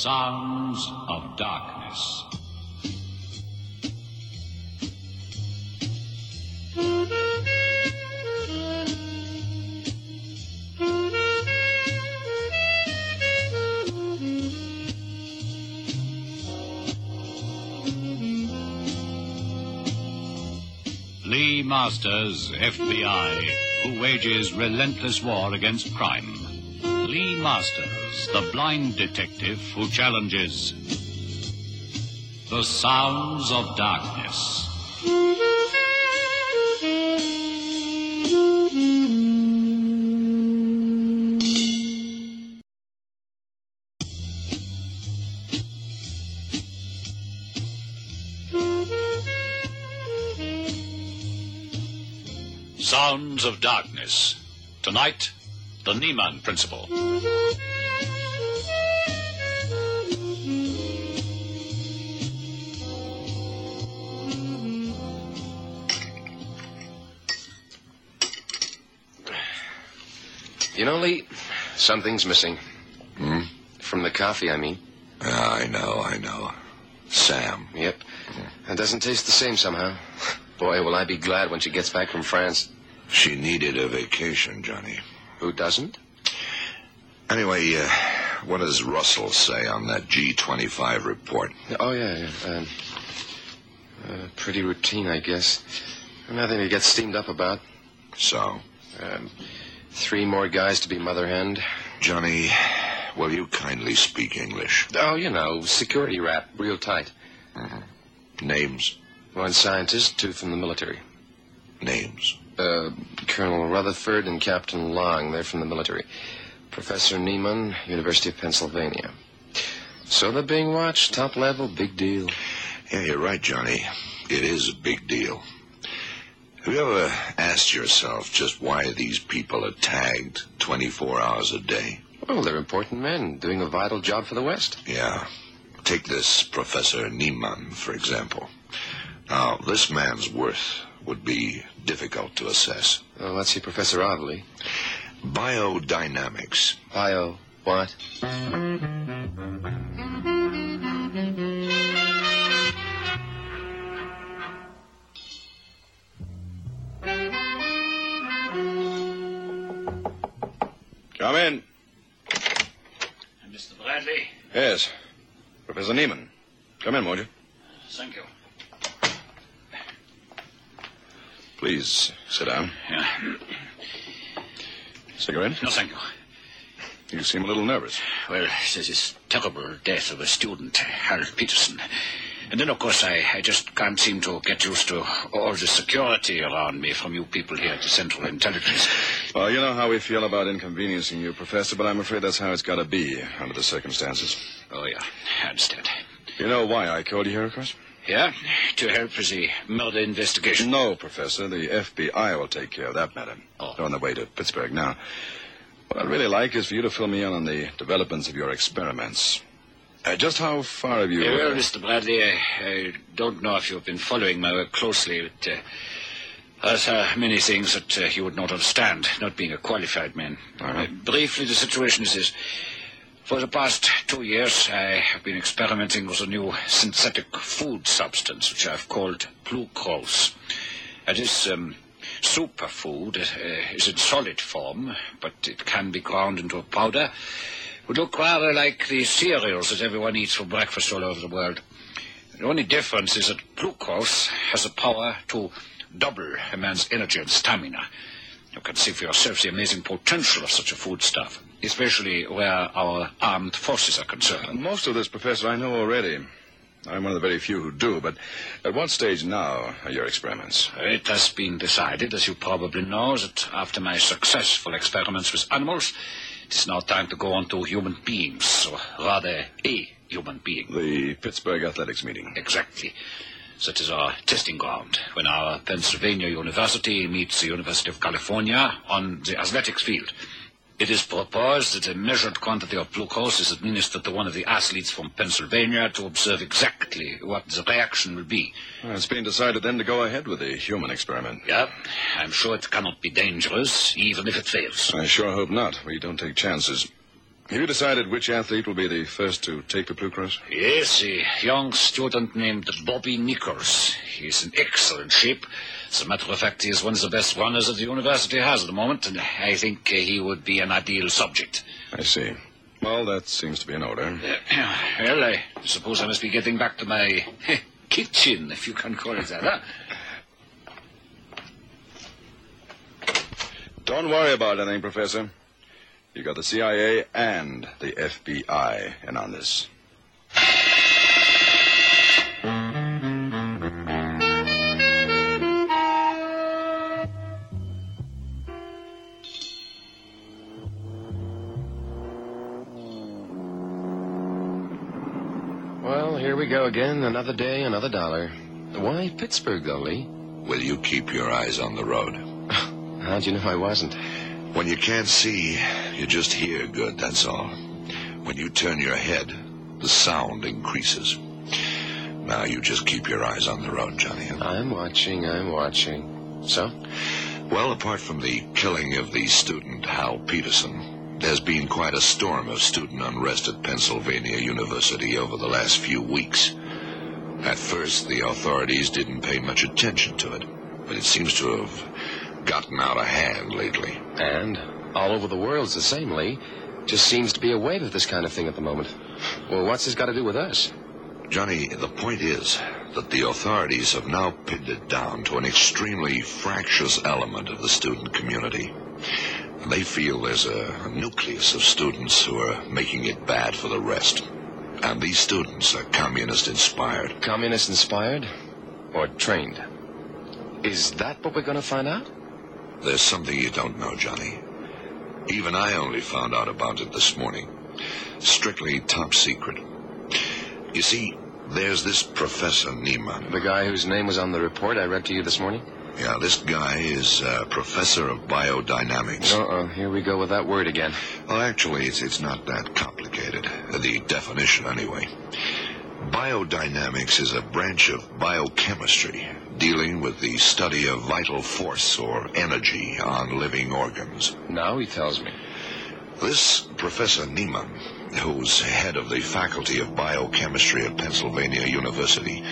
Sounds of Darkness. Lee Masters, FBI, who wages relentless war against crime. Lee Masters, the blind detective who challenges the sounds of darkness. Sounds of Darkness. Tonight, the Neiman Principle. You know, Lee, something's missing. Hmm? From the coffee, I mean. Yeah, I know, I know. Sam. Yep. It doesn't taste the same somehow. Boy, will I be glad when she gets back from France. She needed a vacation, Johnny. Who doesn't? Anyway, uh, what does Russell say on that G25 report? Oh, yeah, yeah. Um, uh, pretty routine, I guess. Nothing to get steamed up about. So, Um, three more guys to be mother hen. Johnny, will you kindly speak English? Oh, you know, security rap, real tight. Names? One scientist, two from the military. Names. Uh, Colonel Rutherford and Captain Long, they're from the military. Professor Neiman, University of Pennsylvania. So they're being watched, top level, big deal. Yeah, you're right, Johnny. It is a big deal. Have you ever asked yourself just why these people are tagged 24 hours a day? Well, they're important men doing a vital job for the West. Yeah. Take this Professor Neiman, for example. Now, this man's worth would be difficult to assess. Well, let's see Professor Oddly. Biodynamics. Bio, what? Come in. Mr. Bradley, Yes. Professor Neiman. Come in, won't you? thank you. Please sit down. Yeah. Cigarette? No, thank you. You seem a little nervous. Well, there's this terrible death of a student, Harold Peterson. And then, of course, I, I just can't seem to get used to all the security around me from you people here at the Central Intelligence. Well, you know how we feel about inconveniencing you, Professor, but I'm afraid that's how it's got to be under the circumstances. Oh, yeah, I understand. You know why I called you here, of course? Yeah, to help with the murder investigation. No, Professor. The FBI will take care of that matter. Oh. They're on their way to Pittsburgh now. What I'd really like is for you to fill me in on the developments of your experiments. Uh, just how far have you... Yeah, well, uh, Mr. Bradley, I, I don't know if you've been following my work closely, but uh, there's uh, many things that uh, you would not understand, not being a qualified man. Uh, briefly, the situation is this. For the past two years, I have been experimenting with a new synthetic food substance, which I've called Plucrose. Uh, this um, superfood uh, is in solid form, but it can be ground into a powder. It Would look rather like the cereals that everyone eats for breakfast all over the world. The only difference is that Plucrose has the power to double a man's energy and stamina. You can see for yourself the amazing potential of such a foodstuff, especially where our armed forces are concerned. Most of this, Professor, I know already. I'm one of the very few who do, but at what stage now are your experiments? It has been decided, as you probably know, that after my successful experiments with animals, it is now time to go on to human beings, or rather, a human being. The Pittsburgh Athletics meeting. Exactly. That is our testing ground when our Pennsylvania University meets the University of California on the athletics field. It is proposed that a measured quantity of Plucrose is administered to one of the athletes from Pennsylvania to observe exactly what the reaction will be. Well, it's been decided then to go ahead with the human experiment. Yeah, I'm sure it cannot be dangerous, even if it fails. I sure hope not. We don't take chances. Have you decided which athlete will be the first to take the Plucrose? Yes, a young student named Bobby Nichols. He's in excellent shape. As a matter of fact, he is one of the best runners that the university has at the moment, and I think uh, he would be an ideal subject. I see. Well, that seems to be in order. Uh, well, I suppose I must be getting back to my kitchen, if you can call it that, huh? Don't worry about anything, Professor. You got the CIA and the FBI in on this. We go again. Another day, another dollar. Why Pittsburgh, though, Lee? Will you keep your eyes on the road? How'd you know I wasn't? When you can't see, you just hear good, that's all. When you turn your head, the sound increases. Now you just keep your eyes on the road, Johnny. I'm watching, I'm watching. So? Well, apart from the killing of the student Hal Peterson, there's been quite a storm of student unrest at Pennsylvania University over the last few weeks. At first, the authorities didn't pay much attention to it, but it seems to have gotten out of hand lately. And all over the world's the same, Lee. Just seems to be a wave of this kind of thing at the moment. Well, what's this got to do with us? Johnny, the point is that the authorities have now pinned it down to an extremely fractious element of the student community. They feel there's a, nucleus of students who are making it bad for the rest. And these students are communist inspired. Communist inspired? Or trained? Is that what we're going to find out? There's something you don't know, Johnny. Even I only found out about it this morning. Strictly top secret. You see, there's this Professor Neiman. The guy whose name was on the report I read to you this morning? Yeah, this guy is a professor of biodynamics. Uh-oh, here we go with that word again. Well, actually, it's, it's not that complicated. The definition, anyway. Biodynamics is a branch of biochemistry dealing with the study of vital force or energy on living organs. Now he tells me. This Professor Neiman, who's head of the Faculty of Biochemistry at Pennsylvania University,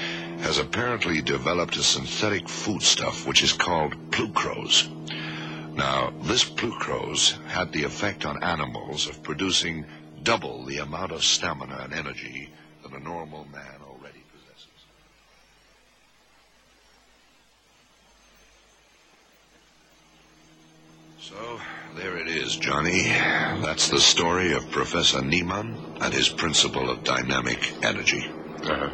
has apparently developed a synthetic foodstuff which is called Plucrose. Now, this Plucrose had the effect on animals of producing double the amount of stamina and energy that a normal man already possesses. So, there it is, Johnny. That's the story of Professor Neiman and his principle of dynamic energy. Uh-huh.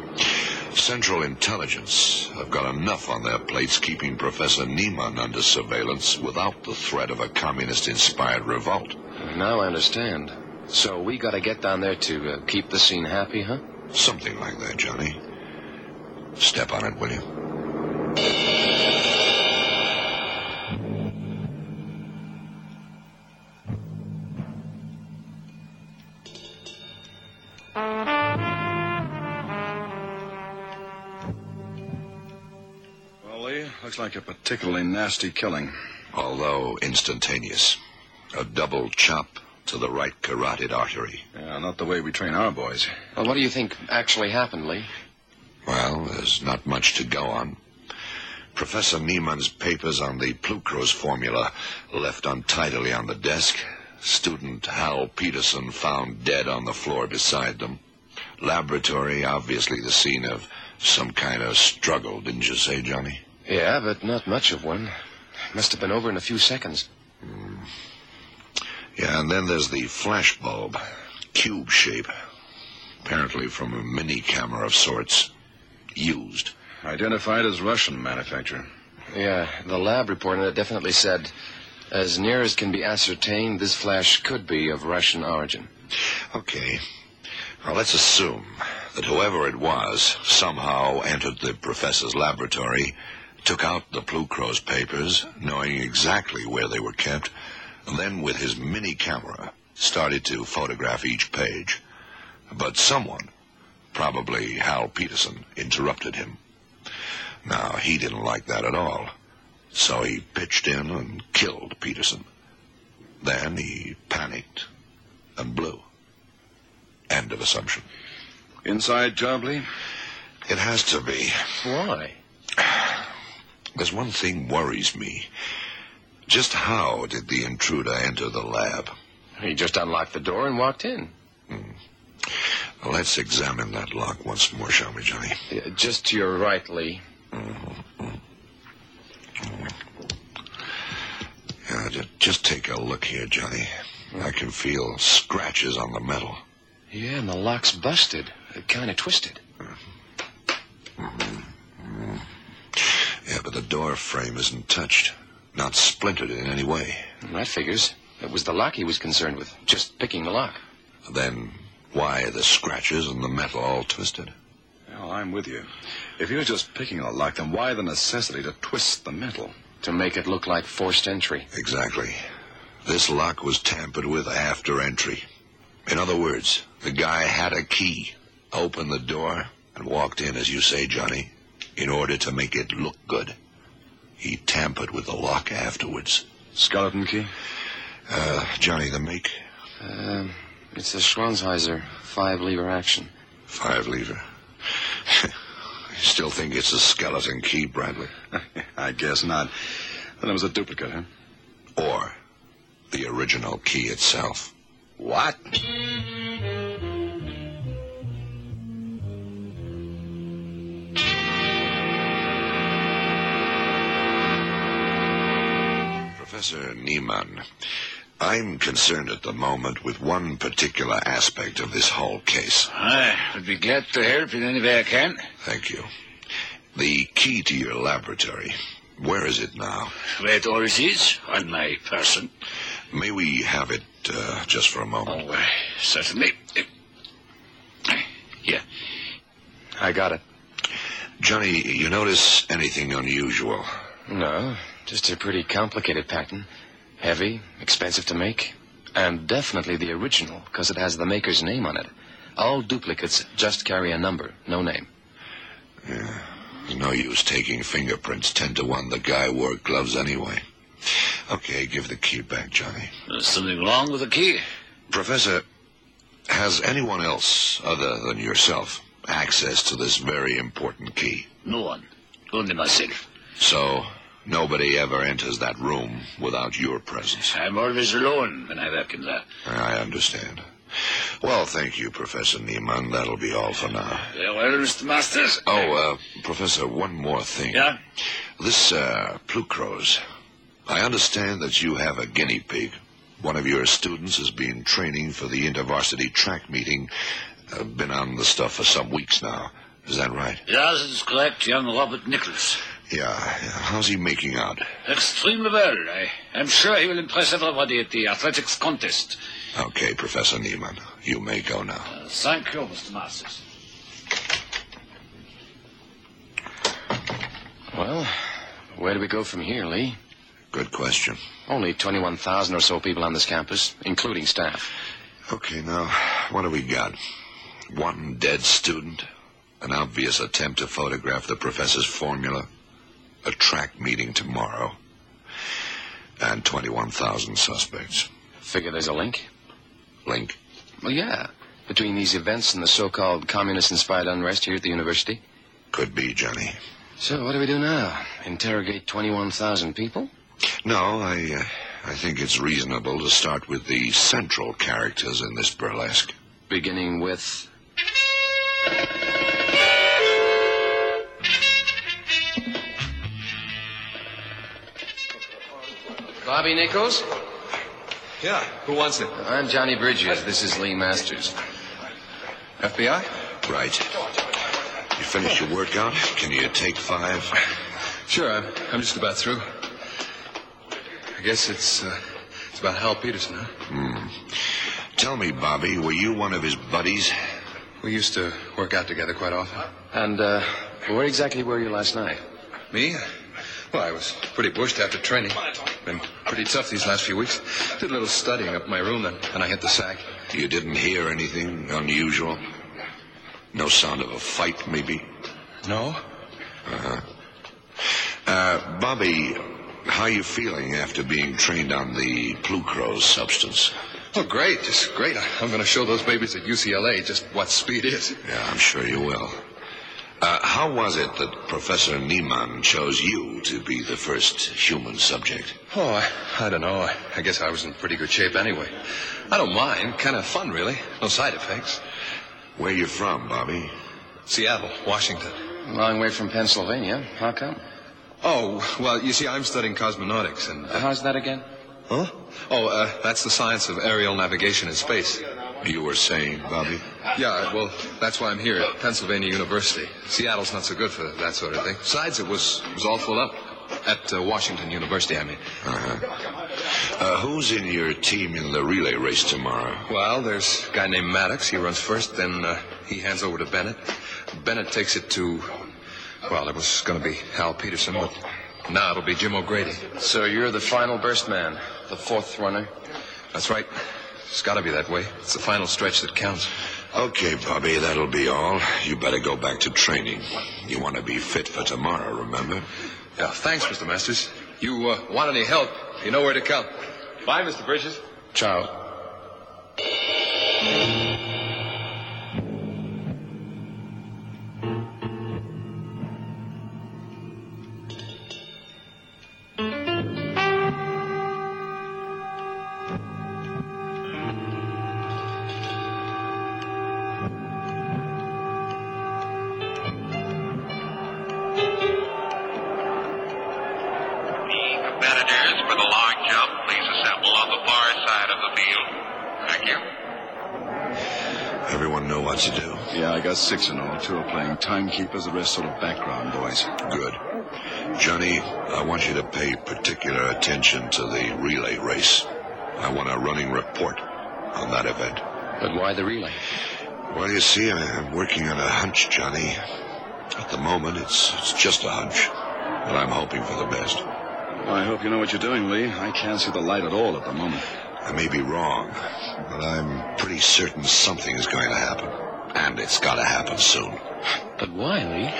Central Intelligence have got enough on their plates keeping Professor Neiman under surveillance without the threat of a communist-inspired revolt. Now I understand. So we got to get down there to uh, keep the scene happy, huh? Something like that, Johnny. Step on it, will you? Looks like a particularly nasty killing. Although instantaneous. A double chop to the right carotid artery. Yeah, not the way we train our boys. Well, what do you think actually happened, Lee? Well, there's not much to go on. Professor Neiman's papers on the Plucrose formula left untidily on the desk. Student Hal Peterson found dead on the floor beside them. Laboratory, obviously the scene of some kind of struggle, didn't you say, Johnny? Yeah, but not much of one. Must have been over in a few seconds. Hmm. Yeah, and then there's the flash bulb, cube shape, apparently from a mini camera of sorts, used. Identified as Russian manufacture. Yeah, the lab report on it definitely said, as near as can be ascertained, this flash could be of Russian origin. Okay. Well, let's assume that whoever it was somehow entered the professor's laboratory, took out the Plucrose papers, knowing exactly where they were kept, and then with his mini camera started to photograph each page. But someone, probably Hal Peterson, interrupted him. Now, he didn't like that at all, so he pitched in and killed Peterson. Then he panicked and blew. End of assumption. Inside job, Lee? It has to be. Why? There's one thing worries me. Just how did the intruder enter the lab? He just unlocked the door and walked in. Hmm. Well, let's examine that lock once more, shall we, Johnny? Yeah, just to your right, Lee. Mm-hmm. Yeah, just, just take a look here, Johnny. Hmm? I can feel scratches on the metal. Yeah, and the lock's busted. Kind of twisted. Mm-hmm. Mm-hmm. Yeah, but the door frame isn't touched. Not splintered in any way. That figures. It was the lock he was concerned with. Just picking the lock. Then why the scratches and the metal all twisted? Well, I'm with you. If he was just picking a lock, then why the necessity to twist the metal? To make it look like forced entry. Exactly. This lock was tampered with after entry. In other words, the guy had a key, opened the door, and walked in, as you say, Johnny, in order to make it look good. He tampered with the lock afterwards. Skeleton key? Uh, Johnny, the make? Um, it's a Schwanzheiser five lever action. Five lever. you still think it's a skeleton key, Bradley? I guess not. Then it was a duplicate, huh? Or the original key itself? What? Professor Neiman, I'm concerned at the moment with one particular aspect of this whole case. I would be glad to help in any way I can. Thank you. The key to your laboratory. Where is it now? Where it always is, on my person. May we have it uh, just for a moment? Oh, uh, certainly. Yeah. I got it. Johnny, you notice anything unusual? No, just a pretty complicated pattern. Heavy, expensive to make, and definitely the original because it has the maker's name on it. All duplicates just carry a number, no name. There's no use taking fingerprints. Ten to one, the guy wore gloves anyway. Okay, give the key back, Johnny. There's something wrong with the key. Professor, has anyone else other than yourself access to this very important key? No one. Only myself. So, nobody ever enters that room without your presence. I'm always alone when I work in there. I understand. Well, thank you, Professor Neiman. That'll be all for now. Very well, Mr. Masters. Oh, uh, Professor, one more thing. Yeah? This, uh, Plucrose. I understand that you have a guinea pig. One of your students has been training for the intervarsity track meeting. Uh, been on the stuff for some weeks now. Is that right? Yes, it's correct, young Robert Nichols. Yeah. yeah. How's he making out? Extremely well. I, I'm sure he will impress everybody at the athletics contest. Okay, Professor Neiman. You may go now. Uh, thank you, Mr. Masters. Well, where do we go from here, Lee? Good question. Only 21,000 or so people on this campus, including staff. Okay, now, what do we got? One dead student? An obvious attempt to photograph the professor's formula? A track meeting tomorrow, and 21,000 suspects. Figure there's a link? Link? Well, yeah. Between these events and the so-called communist-inspired unrest here at the university. Could be, Johnny. So what do we do now? Interrogate 21,000 people? No, I, uh, I think it's reasonable to start with the central characters in this burlesque. Beginning with... Bobby Nichols? Yeah, who wants it? I'm Johnny Bridges. This is Lee Masters. FBI? Right. You finished your workout? Can you take five? Sure, I'm, I'm just about through. I guess it's, uh, it's about Hal Peterson, huh? Tell me, Bobby, were you one of his buddies? We used to work out together quite often. And, uh, where exactly were you last night? Me? Well, I was pretty bushed after training. Been pretty tough these last few weeks. Did a little studying up in my room, then, then I hit the sack. You didn't hear anything unusual? No sound of a fight, maybe? No? Uh huh. Bobby, how are you feeling after being trained on the Plucrose substance? Oh, great, just great. I'm going to show those babies at UCLA just what speed is. Yeah, I'm sure you will. Uh, how was it that Professor Neiman chose you to be the first human subject? Oh, I, I don't know. I, I guess I was in pretty good shape anyway. I don't mind. Kind of fun, really. No side effects. Where are you from, Bobby? Seattle, Washington. Long way from Pennsylvania. How come? Oh, well, you see, I'm studying cosmonautics, and. Uh, How's that again? Huh? Oh, uh, that's the science of aerial navigation in space. You were saying, Bobby? Yeah, well, that's why I'm here at Pennsylvania University. Seattle's not so good for that sort of thing. Besides, it was it was all full up at uh, Washington University. I mean, Uh huh. who's in your team in the relay race tomorrow? well, there's a guy named Maddox. He runs first, then uh, he hands over to Bennett. Bennett takes it to, well, it was going to be Hal Peterson, but now it'll be Jim O'Grady. So you're the final burst man, the fourth runner. That's right. It's got to be that way. It's the final stretch that counts. Okay, Bobby, that'll be all. You better go back to training. You want to be fit for tomorrow, remember? Yeah, thanks, Mr. Masters. You uh, want any help? You know where to come. Bye, Mr. Bridges. Ciao. Yeah, got six in all. Two are playing timekeepers, the rest sort of background boys. Good. Johnny, I want you to pay particular attention to the relay race. I want a running report on that event. But why the relay? Well, you see, I'm working on a hunch, Johnny. At the moment, it's, it's just a hunch. But I'm hoping for the best. I hope you know what you're doing, Lee. I can't see the light at all at the moment. I may be wrong, but I'm pretty certain something is going to happen. And it's got to happen soon. But why, Lee?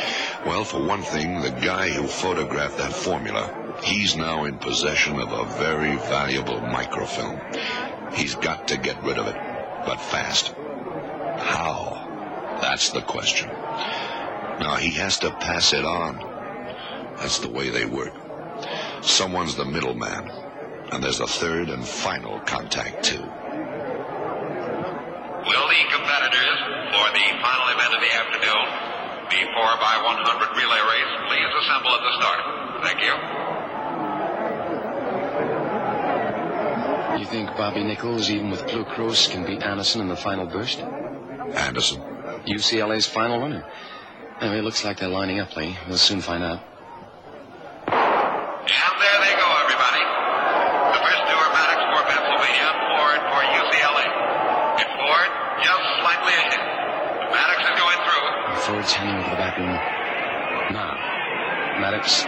Well, for one thing, the guy who photographed that formula, he's now in possession of a very valuable microfilm. He's got to get rid of it, but fast. How? That's the question. Now, he has to pass it on. That's the way they work. Someone's the middleman, and there's a third and final contact, too. Will the competitors for the final event of the afternoon, the 4 by 100 relay race, please assemble at the start. Thank you. You think Bobby Nichols, even with Plucrose, can beat Anderson in the final burst? Anderson, UCLA's final runner. Anyway, it looks like they're lining up, Lee. We'll soon find out. And there they go, everybody. The first two are Maddox for Pennsylvania, Ford for UCLA. And Ford just slightly ahead. Maddox is going through. Ford's heading over the back room. Now. Maddox,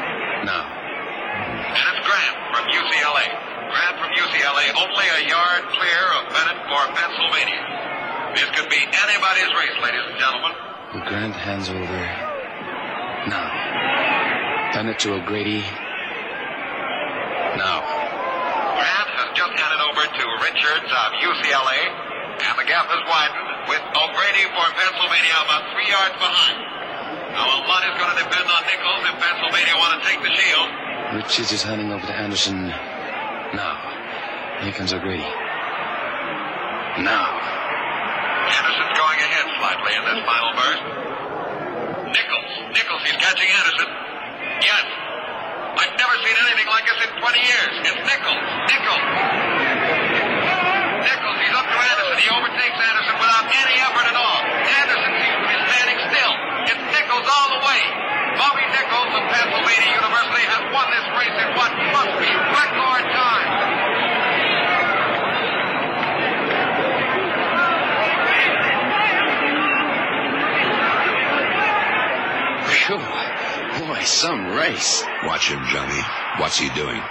now. And it's Grant from UCLA. Grant from UCLA, only a yard clear of Bennett for Pennsylvania. This could be anybody's race, ladies and gentlemen. The Grant hands over. Now. Hand it to O'Grady. Now. Grant has just handed over to Richards of UCLA, and the gap has widened with O'Grady for Pennsylvania about three yards behind. Now a lot is going to depend on Nichols if Pennsylvania want to take the shield. Richards is handing over to Anderson. Now. Here comes O'Grady. Now. Going in this final burst. Nichols. Nichols, he's catching Anderson. Yes. I've never seen anything like this in 20 years. It's Nichols. Nichols. Nichols, he's up to Anderson. He overtakes Anderson without any effort at all. Anderson seems to be standing still. It's Nichols all the way. Bobby Nichols of Pennsylvania University has won this race in what must be record time. Phew. Boy, some race. Watch him, Johnny. What's he doing?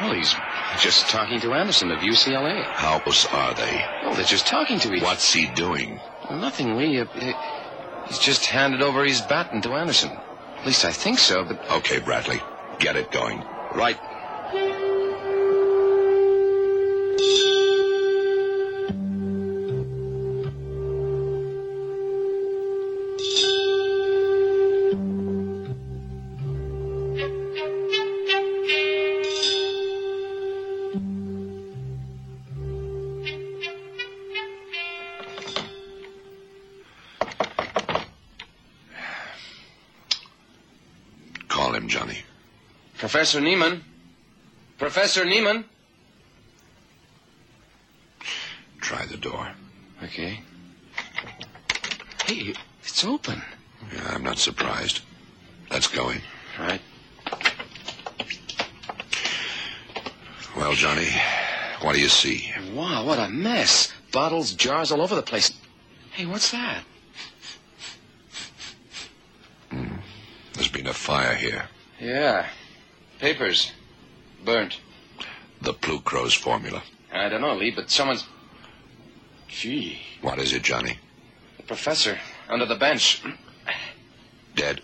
Well, he's just talking to Anderson of UCLA. How close are they? Oh, they're just talking to each other. What's he doing? Nothing, Lee. Uh, he's just handed over his baton to Anderson. At least I think so, but Okay, Bradley. Get it going. Right. Professor Neiman. Professor Neiman. Try the door. Okay. Hey, it's open. Yeah, I'm not surprised. Let's go in. All right. Well, Johnny, what do you see? Wow, what a mess. Bottles, jars all over the place. Hey, what's that? Hmm. There's been a fire here. Yeah. Papers. Burnt. The Plucrose formula. I don't know, Lee, but someone's. Gee. What is it, Johnny? The professor, under the bench. Dead?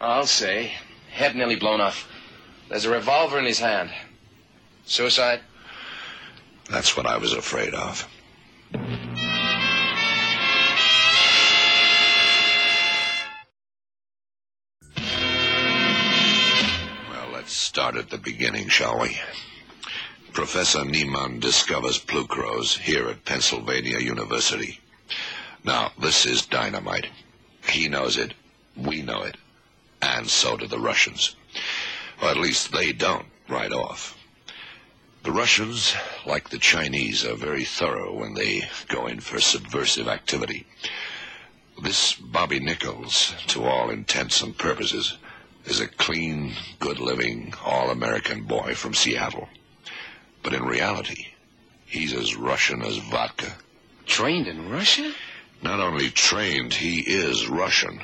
I'll say. Head nearly blown off. There's a revolver in his hand. Suicide? That's what I was afraid of. Start at the beginning, shall we? Professor Neiman discovers Plucrose here at Pennsylvania University. Now, this is dynamite. He knows it, we know it, and so do the Russians. Or at least they don't, right off. The Russians, like the Chinese, are very thorough when they go in for subversive activity. This Bobby Nichols, to all intents and purposes, is a clean, good living, all American boy from Seattle. But in reality, he's as Russian as vodka. Trained in Russia? Not only trained, he is Russian.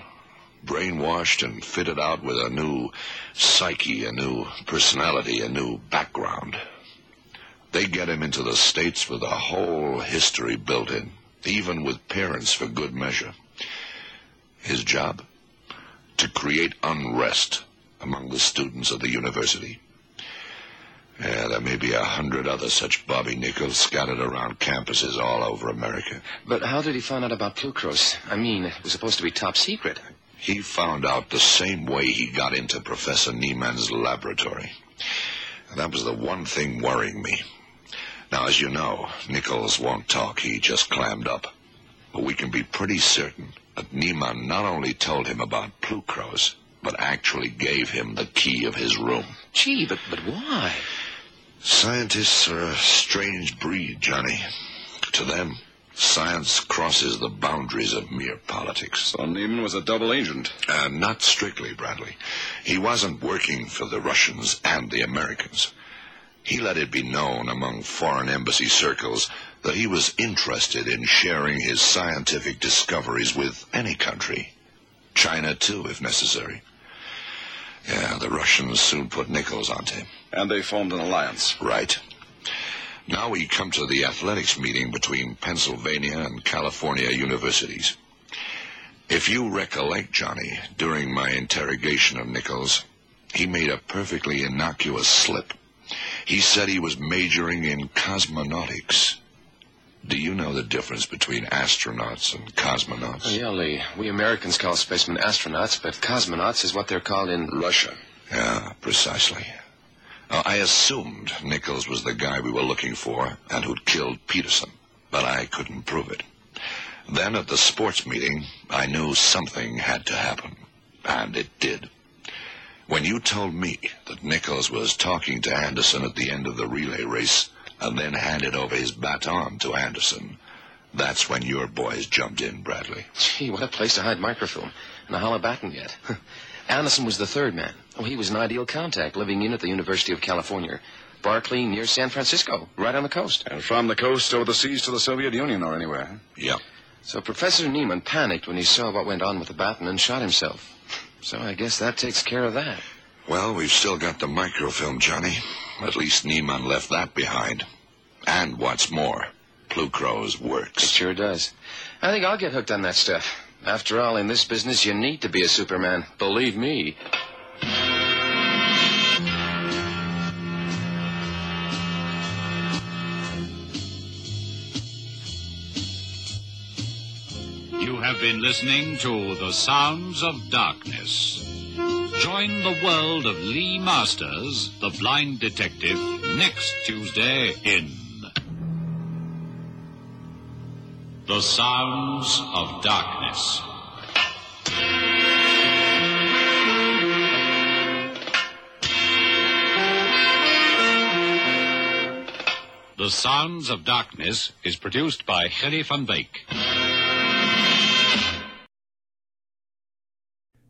Brainwashed and fitted out with a new psyche, a new personality, a new background. They get him into the States with a whole history built in, even with parents for good measure. His job? To create unrest among the students of the university. Yeah, there may be a hundred other such Bobby Nichols scattered around campuses all over America. But how did he find out about Plucrose? I mean, it was supposed to be top secret. He found out the same way he got into Professor Neiman's laboratory. And that was the one thing worrying me. Now, as you know, Nichols won't talk. He just clammed up. But we can be pretty certain that Neiman not only told him about Plucrose, but actually gave him the key of his room. Gee, but, but why? Scientists are a strange breed, Johnny. To them, science crosses the boundaries of mere politics. So Neiman was a double agent. Uh, not strictly, Bradley. He wasn't working for the Russians and the Americans. He let it be known among foreign embassy circles that he was interested in sharing his scientific discoveries with any country. China, too, if necessary. Yeah, the Russians soon put Nichols onto him. And they formed an alliance. Right. Now we come to the athletics meeting between Pennsylvania and California universities. If you recollect, Johnny, during my interrogation of Nichols, he made a perfectly innocuous slip. He said he was majoring in cosmonautics. Do you know the difference between astronauts and cosmonauts? Oh, yeah, Lee. We Americans call spacemen astronauts, but cosmonauts is what they're called in Russia. Yeah, precisely. I assumed Nichols was the guy we were looking for and who'd killed Peterson, but I couldn't prove it. Then at the sports meeting, I knew something had to happen, and it did. When you told me that Nichols was talking to Anderson at the end of the relay race and then handed over his baton to Anderson, that's when your boys jumped in, Bradley. Gee, what a place to hide microfilm. And a hollow baton yet. Anderson was the third man. Oh, he was an ideal contact, living in at the University of California. Berkeley, near San Francisco, right on the coast. And from the coast over the seas to the Soviet Union or anywhere. Yeah. So Professor Neiman panicked when he saw what went on with the baton and shot himself. So I guess that takes care of that. Well, we've still got the microfilm, Johnny. At least Neiman left that behind. And what's more, Plucrose works. It sure does. I think I'll get hooked on that stuff. After all, in this business, you need to be a Superman. Believe me. You have been listening to The Sounds of Darkness. Join the world of Lee Masters, the blind detective, next Tuesday in The Sounds of Darkness. The Sounds of Darkness is produced by Gerry van Beek.